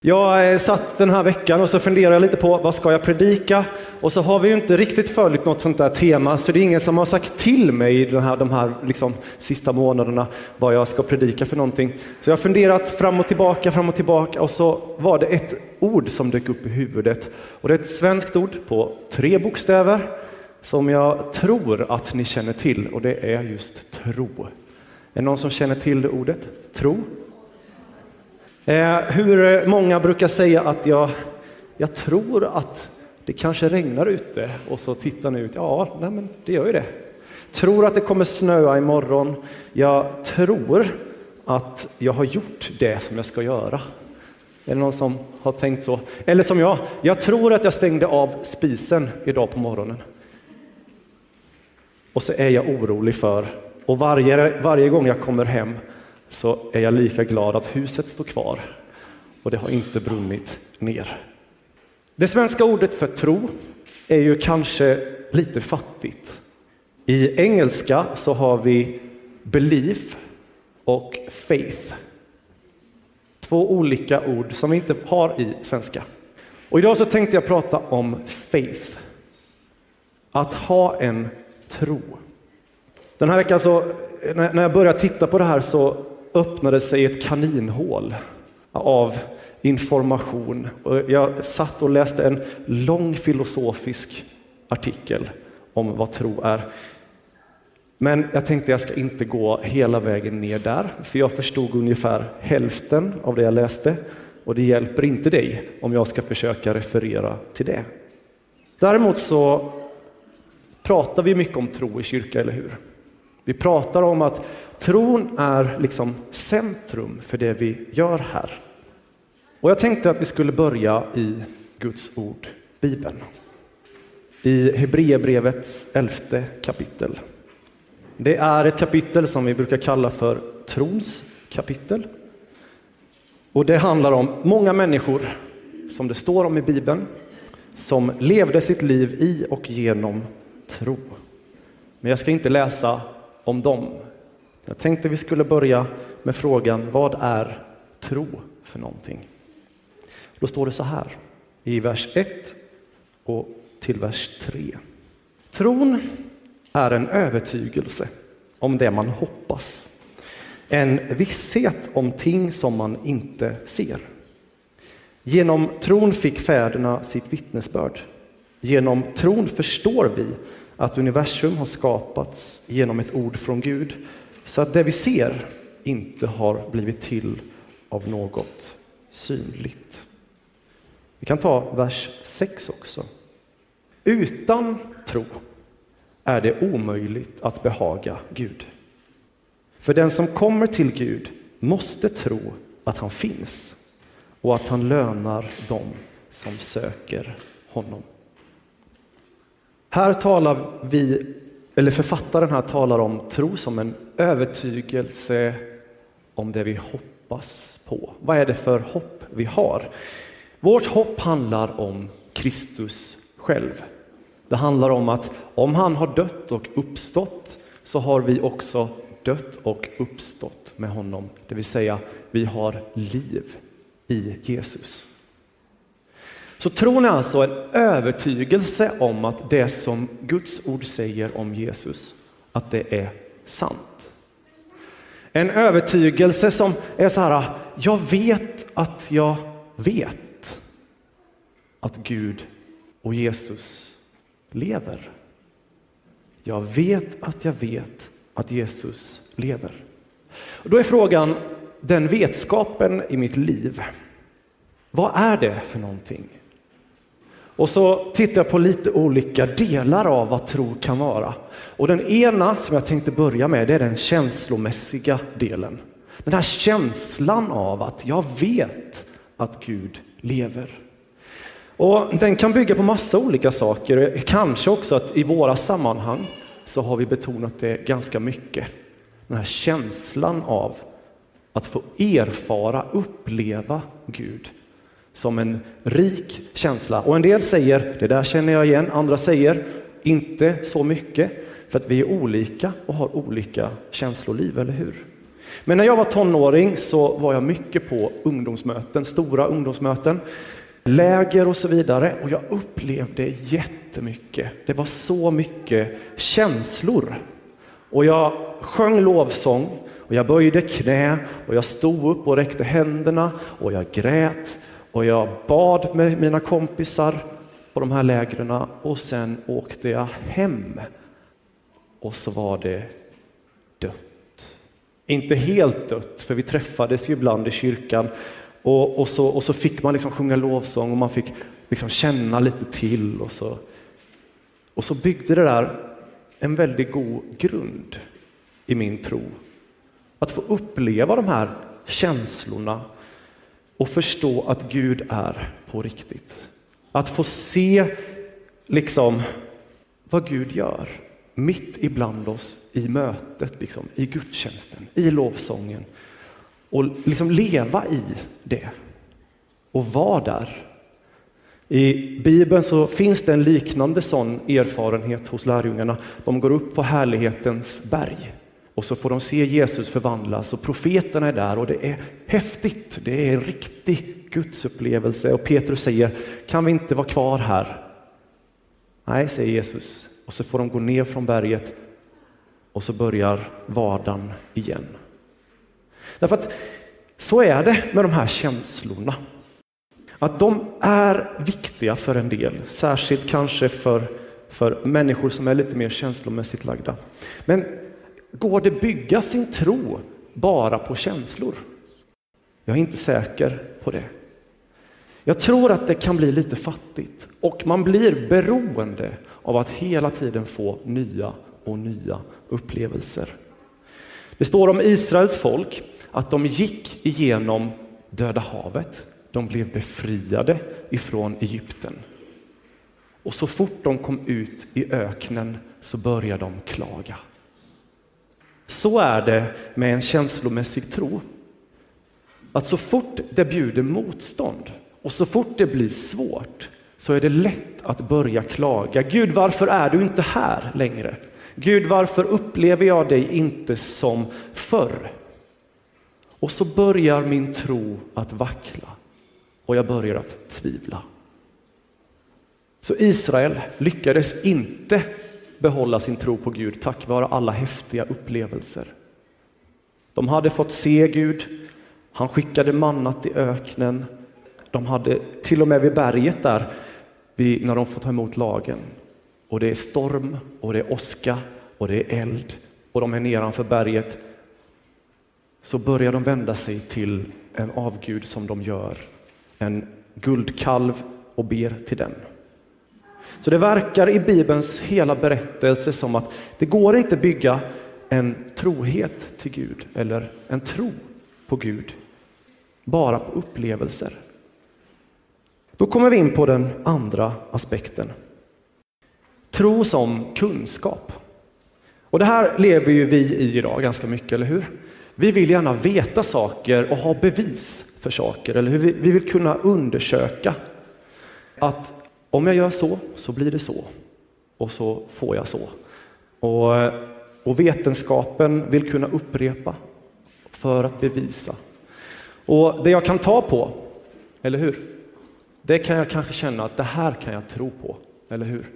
Jag eh, satt den här veckan och så funderade jag lite på vad ska jag predika? Och så har vi ju inte riktigt följt något sånt där tema, så det är ingen som har sagt till mig den här, de här liksom, sista månaderna vad jag ska predika för någonting. Så jag har funderat fram och tillbaka, fram och tillbaka och så var det ett ord som dök upp i huvudet. Och det är ett svenskt ord på tre bokstäver som jag tror att ni känner till och det är just tro. Är det någon som känner till det ordet? Tro? Eh, hur många brukar säga att jag, jag tror att det kanske regnar ute och så tittar ni ut. Ja, nej men det gör ju det. Tror att det kommer snöa imorgon. Jag tror att jag har gjort det som jag ska göra. Är det någon som har tänkt så? Eller som jag, jag tror att jag stängde av spisen idag på morgonen. Och så är jag orolig för, och varje, varje gång jag kommer hem så är jag lika glad att huset står kvar och det har inte brunnit ner. Det svenska ordet för tro är ju kanske lite fattigt. I engelska så har vi belief och faith. Två olika ord som vi inte har i svenska. Och idag så tänkte jag prata om faith. Att ha en tro. Den här veckan så, när jag började titta på det här så öppnade sig ett kaninhål av information. Och jag satt och läste en lång filosofisk artikel om vad tro är. Men jag tänkte jag ska inte gå hela vägen ner där, för jag förstod ungefär hälften av det jag läste och det hjälper inte dig om jag ska försöka referera till det. Däremot så pratar vi mycket om tro i kyrka, eller hur? Vi pratar om att tron är liksom centrum för det vi gör här. Och jag tänkte att vi skulle börja i Guds ord, Bibeln. I Hebreerbrevets elfte kapitel. Det är ett kapitel som vi brukar kalla för trons kapitel. Och det handlar om många människor, som det står om i Bibeln, som levde sitt liv i och genom tro. Men jag ska inte läsa om dem. Jag tänkte vi skulle börja med frågan, vad är tro för någonting? Då står det så här i vers 1 och till vers 3. Tron är en övertygelse om det man hoppas. En visshet om ting som man inte ser. Genom tron fick fäderna sitt vittnesbörd. Genom tron förstår vi att universum har skapats genom ett ord från Gud så att det vi ser inte har blivit till av något synligt. Vi kan ta vers 6 också. Utan tro är det omöjligt att behaga Gud. För den som kommer till Gud måste tro att han finns och att han lönar dem som söker honom. Här talar vi, eller författaren här talar om tro som en övertygelse om det vi hoppas på. Vad är det för hopp vi har? Vårt hopp handlar om Kristus själv. Det handlar om att om han har dött och uppstått så har vi också dött och uppstått med honom. Det vill säga, vi har liv i Jesus. Så tron är alltså en övertygelse om att det som Guds ord säger om Jesus, att det är sant. En övertygelse som är så här, jag vet att jag vet att Gud och Jesus lever. Jag vet att jag vet att Jesus lever. Och då är frågan, den vetskapen i mitt liv, vad är det för någonting? Och så tittar jag på lite olika delar av vad tro kan vara. Och den ena som jag tänkte börja med, det är den känslomässiga delen. Den här känslan av att jag vet att Gud lever. Och den kan bygga på massa olika saker, kanske också att i våra sammanhang så har vi betonat det ganska mycket. Den här känslan av att få erfara, uppleva Gud som en rik känsla. Och en del säger, det där känner jag igen, andra säger, inte så mycket, för att vi är olika och har olika känsloliv, eller hur? Men när jag var tonåring så var jag mycket på ungdomsmöten, stora ungdomsmöten, läger och så vidare. Och jag upplevde jättemycket. Det var så mycket känslor. Och jag sjöng lovsång och jag böjde knä och jag stod upp och räckte händerna och jag grät och jag bad med mina kompisar på de här lägren och sen åkte jag hem. Och så var det dött. Inte helt dött, för vi träffades ju ibland i kyrkan och, och, så, och så fick man liksom sjunga lovsång och man fick liksom känna lite till och så, och så byggde det där en väldigt god grund i min tro. Att få uppleva de här känslorna och förstå att Gud är på riktigt. Att få se liksom vad Gud gör mitt ibland oss i mötet, liksom, i gudstjänsten, i lovsången. Och liksom leva i det och vara där. I Bibeln så finns det en liknande sån erfarenhet hos lärjungarna. De går upp på härlighetens berg och så får de se Jesus förvandlas och profeterna är där och det är häftigt. Det är en riktig gudsupplevelse och Petrus säger, kan vi inte vara kvar här? Nej, säger Jesus. Och så får de gå ner från berget och så börjar vardagen igen. Därför att så är det med de här känslorna. Att de är viktiga för en del, särskilt kanske för, för människor som är lite mer känslomässigt lagda. Men går det bygga sin tro bara på känslor? Jag är inte säker på det. Jag tror att det kan bli lite fattigt och man blir beroende av att hela tiden få nya och nya upplevelser. Det står om Israels folk att de gick igenom Döda havet. De blev befriade ifrån Egypten. Och så fort de kom ut i öknen så började de klaga. Så är det med en känslomässig tro. Att så fort det bjuder motstånd och så fort det blir svårt så är det lätt att börja klaga. Gud, varför är du inte här längre? Gud, varför upplever jag dig inte som förr? Och så börjar min tro att vackla och jag börjar att tvivla. Så Israel lyckades inte behålla sin tro på Gud tack vare alla häftiga upplevelser. De hade fått se Gud, han skickade mannat i öknen, de hade till och med vid berget där, när de får ta emot lagen, och det är storm och det är åska och det är eld. Och de är nedanför berget, så börjar de vända sig till en avgud som de gör, en guldkalv och ber till den. Så det verkar i Bibelns hela berättelse som att det går inte bygga en trohet till Gud eller en tro på Gud bara på upplevelser. Då kommer vi in på den andra aspekten. Tro som kunskap. Och det här lever ju vi i idag ganska mycket, eller hur? Vi vill gärna veta saker och ha bevis för saker, eller hur? Vi vill kunna undersöka att om jag gör så, så blir det så. Och så får jag så. Och, och vetenskapen vill kunna upprepa för att bevisa. Och det jag kan ta på, eller hur? Det kan jag kanske känna att det här kan jag tro på, eller hur?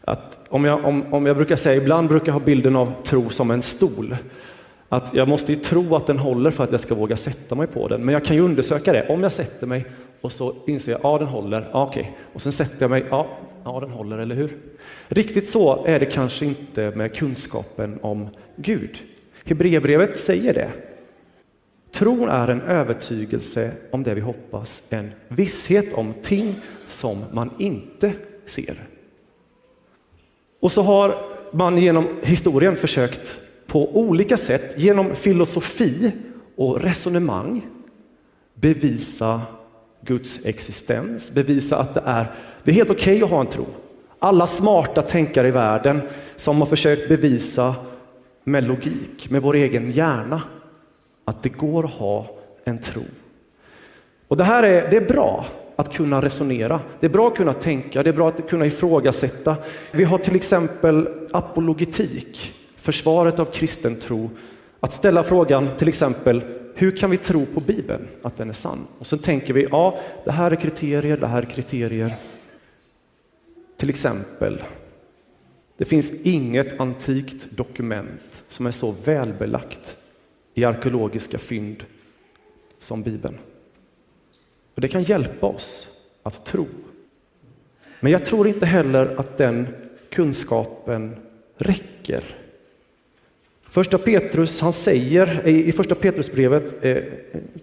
Att om, jag, om, om jag brukar säga, ibland brukar jag ha bilden av tro som en stol. Att jag måste ju tro att den håller för att jag ska våga sätta mig på den. Men jag kan ju undersöka det. Om jag sätter mig och så inser jag, ja den håller, ja, okej. Och sen sätter jag mig, ja, ja den håller, eller hur? Riktigt så är det kanske inte med kunskapen om Gud. Hebreerbrevet säger det. Tron är en övertygelse om det vi hoppas, en visshet om ting som man inte ser. Och så har man genom historien försökt på olika sätt, genom filosofi och resonemang, bevisa Guds existens, bevisa att det är, det är helt okej okay att ha en tro. Alla smarta tänkare i världen som har försökt bevisa med logik, med vår egen hjärna, att det går att ha en tro. Och det här är, det är bra att kunna resonera. Det är bra att kunna tänka, det är bra att kunna ifrågasätta. Vi har till exempel apologetik, försvaret av kristen tro, Att ställa frågan till exempel, hur kan vi tro på Bibeln, att den är sann? Och sen tänker vi, ja, det här är kriterier, det här är kriterier. Till exempel, det finns inget antikt dokument som är så välbelagt i arkeologiska fynd som Bibeln. Och det kan hjälpa oss att tro. Men jag tror inte heller att den kunskapen räcker. Första Petrus, han säger i första Petrusbrevet eh,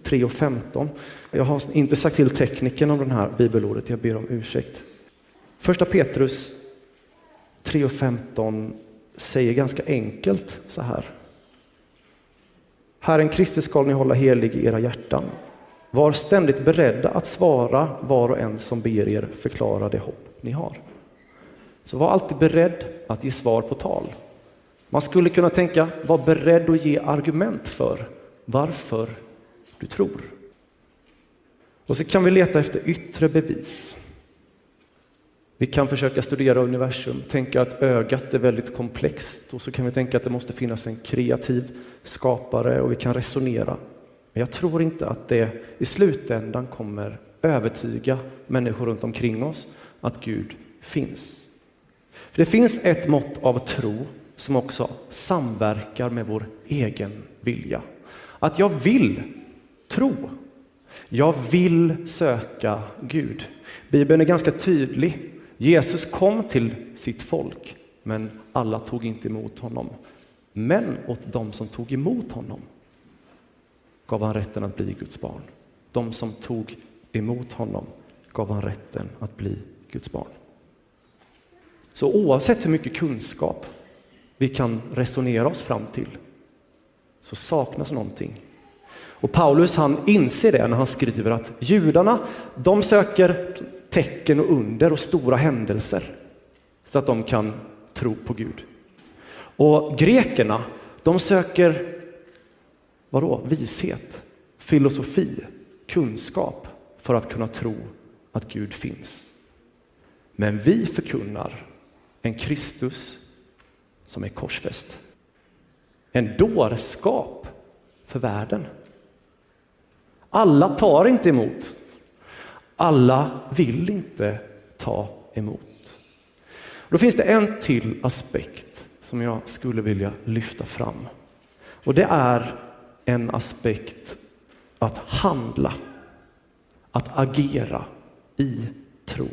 3 och 15, jag har inte sagt till tekniken om den här bibelordet, jag ber om ursäkt. Första Petrus 3 och 15 säger ganska enkelt så här. Herren Kristus skall ni hålla helig i era hjärtan. Var ständigt beredda att svara var och en som ber er förklara det hopp ni har. Så var alltid beredd att ge svar på tal. Man skulle kunna tänka, var beredd att ge argument för varför du tror. Och så kan vi leta efter yttre bevis. Vi kan försöka studera universum, tänka att ögat är väldigt komplext och så kan vi tänka att det måste finnas en kreativ skapare och vi kan resonera. Men jag tror inte att det i slutändan kommer övertyga människor runt omkring oss att Gud finns. För Det finns ett mått av tro som också samverkar med vår egen vilja. Att jag vill tro. Jag vill söka Gud. Bibeln är ganska tydlig. Jesus kom till sitt folk, men alla tog inte emot honom. Men åt dem som tog emot honom gav han rätten att bli Guds barn. De som tog emot honom gav han rätten att bli Guds barn. Så oavsett hur mycket kunskap vi kan resonera oss fram till så saknas någonting. Och Paulus han inser det när han skriver att judarna de söker tecken och under och stora händelser så att de kan tro på Gud. Och grekerna de söker vadå? vishet, filosofi, kunskap för att kunna tro att Gud finns. Men vi förkunnar en Kristus som är korsfäst. En dårskap för världen. Alla tar inte emot. Alla vill inte ta emot. Då finns det en till aspekt som jag skulle vilja lyfta fram. Och det är en aspekt att handla, att agera i tro.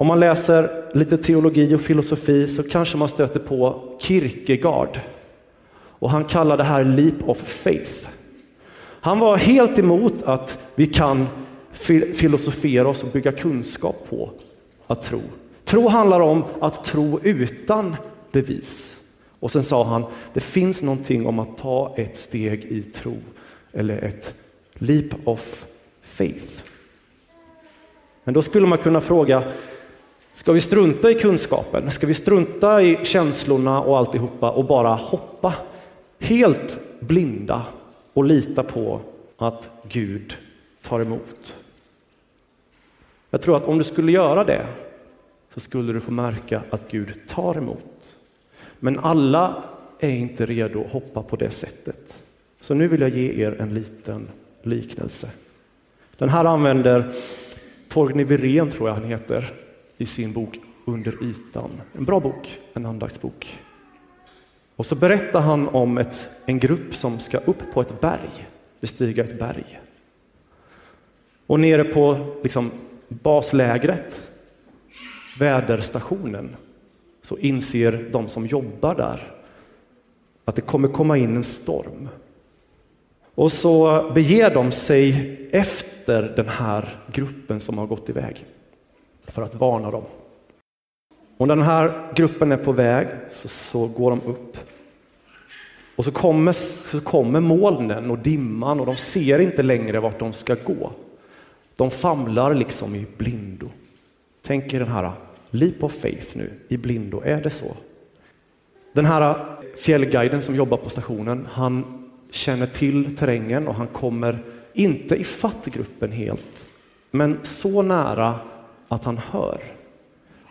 Om man läser lite teologi och filosofi så kanske man stöter på Kierkegaard. Och han kallar det här leap of faith. Han var helt emot att vi kan filosofera oss och bygga kunskap på att tro. Tro handlar om att tro utan bevis. Och sen sa han, det finns någonting om att ta ett steg i tro, eller ett leap of faith. Men då skulle man kunna fråga, Ska vi strunta i kunskapen? Ska vi strunta i känslorna och alltihopa och bara hoppa helt blinda och lita på att Gud tar emot? Jag tror att om du skulle göra det så skulle du få märka att Gud tar emot. Men alla är inte redo att hoppa på det sättet. Så nu vill jag ge er en liten liknelse. Den här använder Torgny Wirén, tror jag han heter, i sin bok Under ytan. En bra bok, en andaktsbok. Och så berättar han om ett, en grupp som ska upp på ett berg, bestiga ett berg. Och nere på liksom, baslägret, väderstationen, så inser de som jobbar där att det kommer komma in en storm. Och så beger de sig efter den här gruppen som har gått iväg för att varna dem. Och när den här gruppen är på väg så, så går de upp. Och så kommer, så kommer molnen och dimman och de ser inte längre vart de ska gå. De famlar liksom i blindo. Tänk er den här leap of faith nu i blindo, är det så? Den här fjällguiden som jobbar på stationen, han känner till terrängen och han kommer inte ifatt gruppen helt, men så nära att han hör.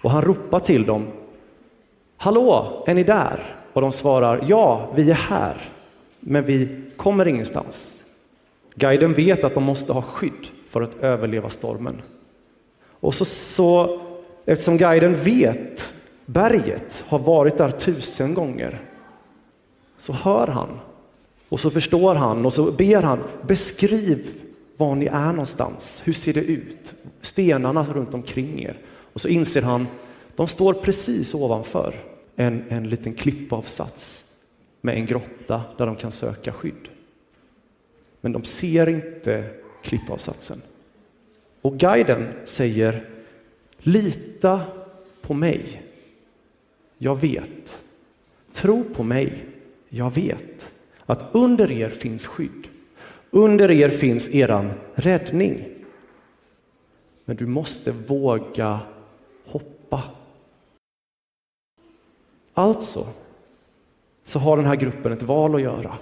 Och han ropar till dem. Hallå, är ni där? och de svarar ja, vi är här, men vi kommer ingenstans. Guiden vet att de måste ha skydd för att överleva stormen. Och så, så eftersom guiden vet berget, har varit där tusen gånger, så hör han och så förstår han och så ber han beskriv var ni är någonstans. Hur ser det ut? Stenarna runt omkring er. Och så inser han, de står precis ovanför en, en liten klippavsats med en grotta där de kan söka skydd. Men de ser inte klippavsatsen. Och guiden säger, lita på mig. Jag vet. Tro på mig. Jag vet att under er finns skydd. Under er finns eran räddning. Men du måste våga hoppa. Alltså så har den här gruppen ett val att göra.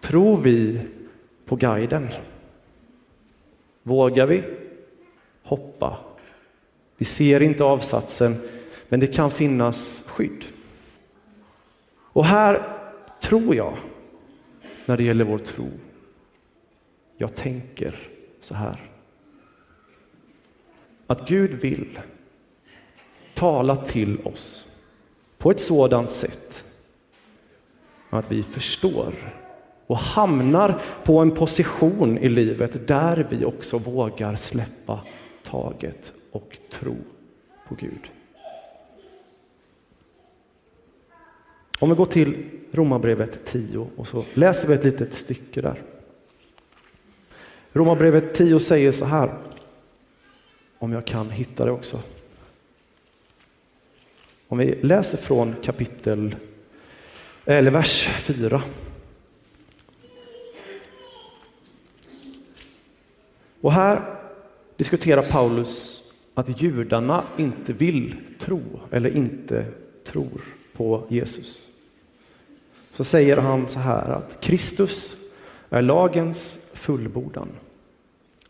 Tror vi på guiden? Vågar vi hoppa? Vi ser inte avsatsen, men det kan finnas skydd. Och här tror jag, när det gäller vår tro, jag tänker så här. Att Gud vill tala till oss på ett sådant sätt att vi förstår och hamnar på en position i livet där vi också vågar släppa taget och tro på Gud. Om vi går till Romarbrevet 10 och så läser vi ett litet stycke där. Romarbrevet 10 säger så här, om jag kan hitta det också. Om vi läser från kapitel, eller vers 4. Och här diskuterar Paulus att judarna inte vill tro eller inte tror på Jesus. Så säger han så här att Kristus är lagens fullbordan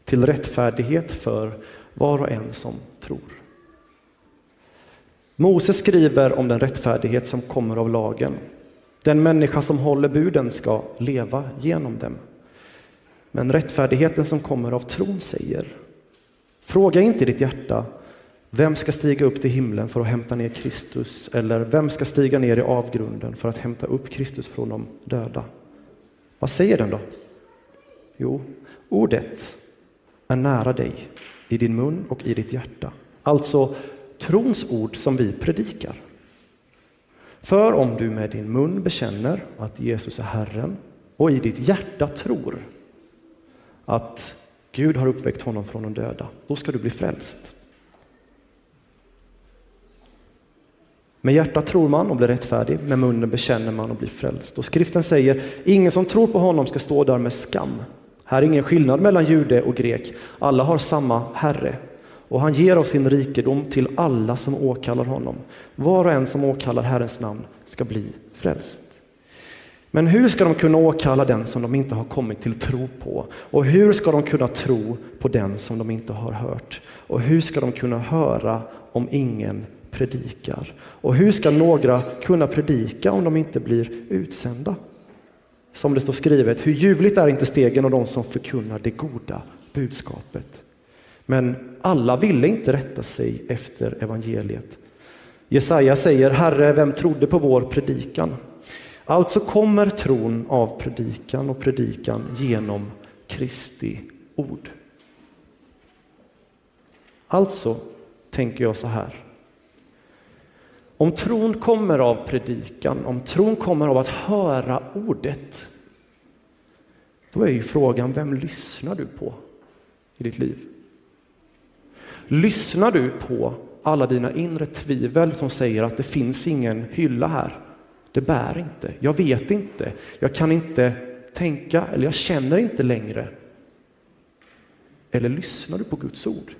till rättfärdighet för var och en som tror. Moses skriver om den rättfärdighet som kommer av lagen. Den människa som håller buden ska leva genom dem. Men rättfärdigheten som kommer av tron säger Fråga inte i ditt hjärta vem ska stiga upp till himlen för att hämta ner Kristus? Eller vem ska stiga ner i avgrunden för att hämta upp Kristus från de döda? Vad säger den då? Jo, ordet är nära dig, i din mun och i ditt hjärta. Alltså trons ord som vi predikar. För om du med din mun bekänner att Jesus är Herren och i ditt hjärta tror att Gud har uppväckt honom från de döda, då ska du bli frälst. Med hjärtat tror man och blir rättfärdig, med munnen bekänner man och blir frälst. Och skriften säger, ingen som tror på honom ska stå där med skam. Här är ingen skillnad mellan jude och grek, alla har samma Herre. Och han ger av sin rikedom till alla som åkallar honom. Var och en som åkallar Herrens namn ska bli frälst. Men hur ska de kunna åkalla den som de inte har kommit till tro på? Och hur ska de kunna tro på den som de inte har hört? Och hur ska de kunna höra om ingen predikar? Och hur ska några kunna predika om de inte blir utsända? Som det står skrivet, hur ljuvligt är inte stegen av de som förkunnar det goda budskapet. Men alla ville inte rätta sig efter evangeliet. Jesaja säger, Herre, vem trodde på vår predikan? Alltså kommer tron av predikan och predikan genom Kristi ord. Alltså tänker jag så här. Om tron kommer av predikan, om tron kommer av att höra ordet, då är ju frågan, vem lyssnar du på i ditt liv? Lyssnar du på alla dina inre tvivel som säger att det finns ingen hylla här? Det bär inte, jag vet inte, jag kan inte tänka eller jag känner inte längre. Eller lyssnar du på Guds ord?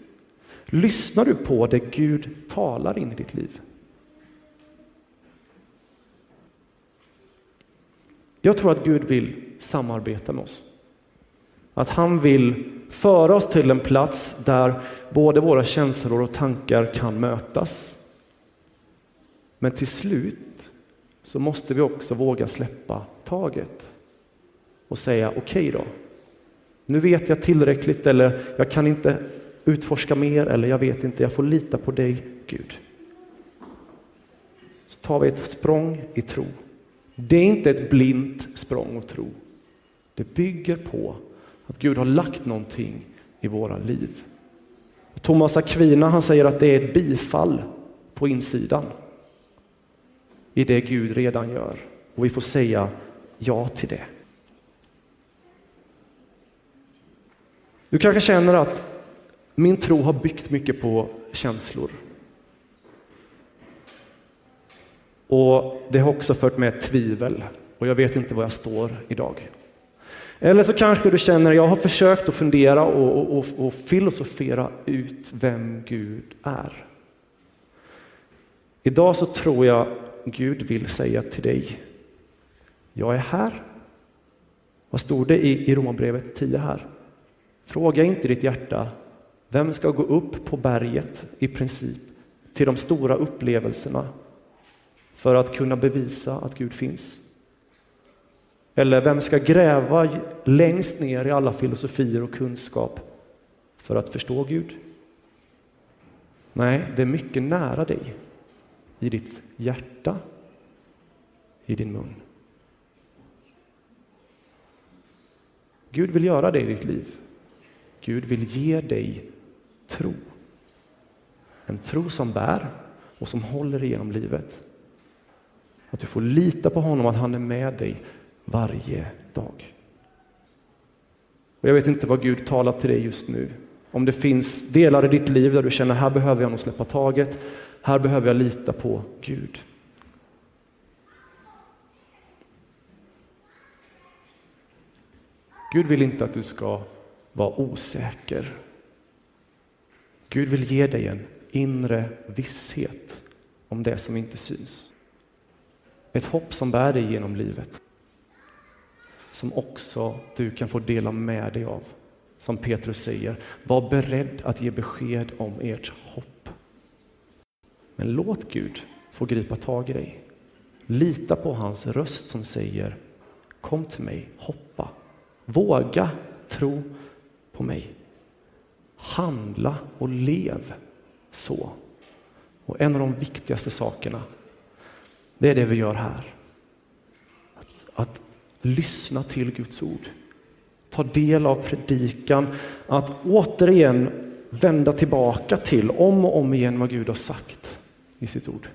Lyssnar du på det Gud talar in i ditt liv? Jag tror att Gud vill samarbeta med oss. Att han vill föra oss till en plats där både våra känslor och tankar kan mötas. Men till slut så måste vi också våga släppa taget och säga okej okay då. Nu vet jag tillräckligt eller jag kan inte utforska mer eller jag vet inte, jag får lita på dig Gud. Så tar vi ett språng i tro. Det är inte ett blint språng och tro. Det bygger på att Gud har lagt någonting i våra liv. Thomas Aquina han säger att det är ett bifall på insidan i det Gud redan gör. Och vi får säga ja till det. Du kanske känner att min tro har byggt mycket på känslor. Och det har också fört med tvivel och jag vet inte var jag står idag. Eller så kanske du känner, jag har försökt att fundera och, och, och, filosofera ut vem Gud är. Idag så tror jag Gud vill säga till dig, jag är här. Vad stod det i, i Romarbrevet 10 här? Fråga inte ditt hjärta, vem ska gå upp på berget i princip till de stora upplevelserna för att kunna bevisa att Gud finns? Eller vem ska gräva längst ner i alla filosofier och kunskap för att förstå Gud? Nej, det är mycket nära dig, i ditt hjärta, i din mun. Gud vill göra det i ditt liv. Gud vill ge dig tro. En tro som bär och som håller igenom livet. Att du får lita på honom, att han är med dig varje dag. Och jag vet inte vad Gud talar till dig just nu. Om det finns delar i ditt liv där du känner här behöver jag nog släppa taget, här behöver jag lita på Gud. Gud vill inte att du ska vara osäker. Gud vill ge dig en inre visshet om det som inte syns. Ett hopp som bär dig genom livet som också du kan få dela med dig av. Som Petrus säger, var beredd att ge besked om ert hopp. Men låt Gud få gripa tag i dig. Lita på hans röst som säger Kom till mig, hoppa. Våga tro på mig. Handla och lev så. Och en av de viktigaste sakerna, det är det vi gör här. Att, att lyssna till Guds ord. Ta del av predikan, att återigen vända tillbaka till om och om igen vad Gud har sagt i sitt ord.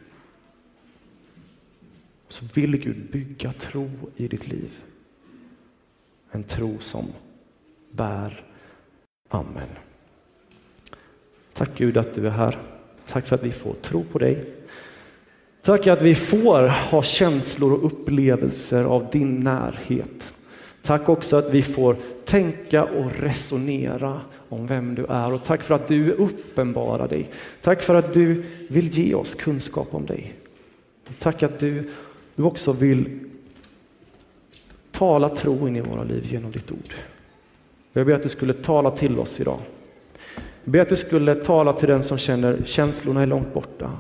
Så vill Gud bygga tro i ditt liv. En tro som bär. Amen. Tack Gud att du är här. Tack för att vi får tro på dig. Tack att vi får ha känslor och upplevelser av din närhet. Tack också att vi får tänka och resonera om vem du är och tack för att du uppenbarar dig. Tack för att du vill ge oss kunskap om dig. Tack att du, du också vill tala tro in i våra liv genom ditt ord. Jag ber att du skulle tala till oss idag. Jag ber att du skulle tala till den som känner känslorna är långt borta.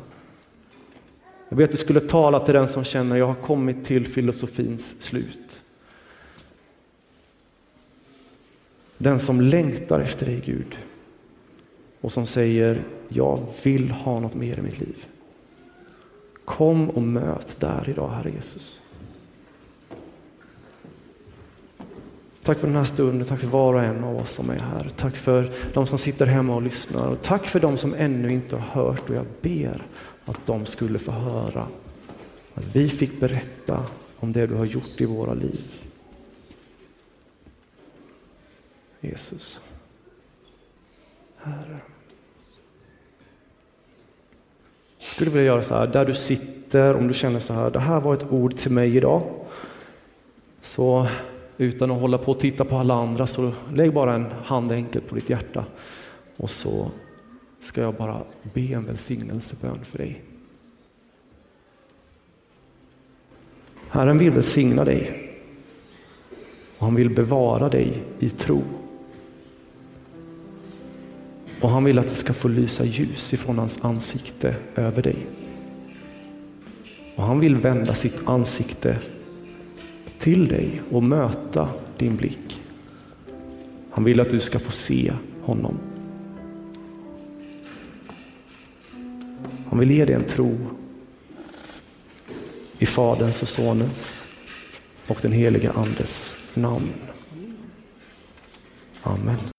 Jag ber att du skulle tala till den som känner jag har kommit till filosofins slut. Den som längtar efter dig Gud och som säger jag vill ha något mer i mitt liv. Kom och möt där idag Herre Jesus. Tack för den här stunden, tack för var och en av oss som är här. Tack för de som sitter hemma och lyssnar och tack för de som ännu inte har hört och jag ber att de skulle få höra att vi fick berätta om det du har gjort i våra liv. Jesus. Herre. Jag skulle vilja göra så här, där du sitter, om du känner så här, det här var ett ord till mig idag. Så utan att hålla på och titta på alla andra så lägg bara en hand enkelt på ditt hjärta och så ska jag bara be en välsignelsebön för dig. Herren vill välsigna dig och han vill bevara dig i tro. Och han vill att det ska få lysa ljus ifrån hans ansikte över dig. Och han vill vända sitt ansikte till dig och möta din blick. Han vill att du ska få se honom. Han vill ge dig en tro i Faderns och Sonens och den heliga Andes namn. Amen.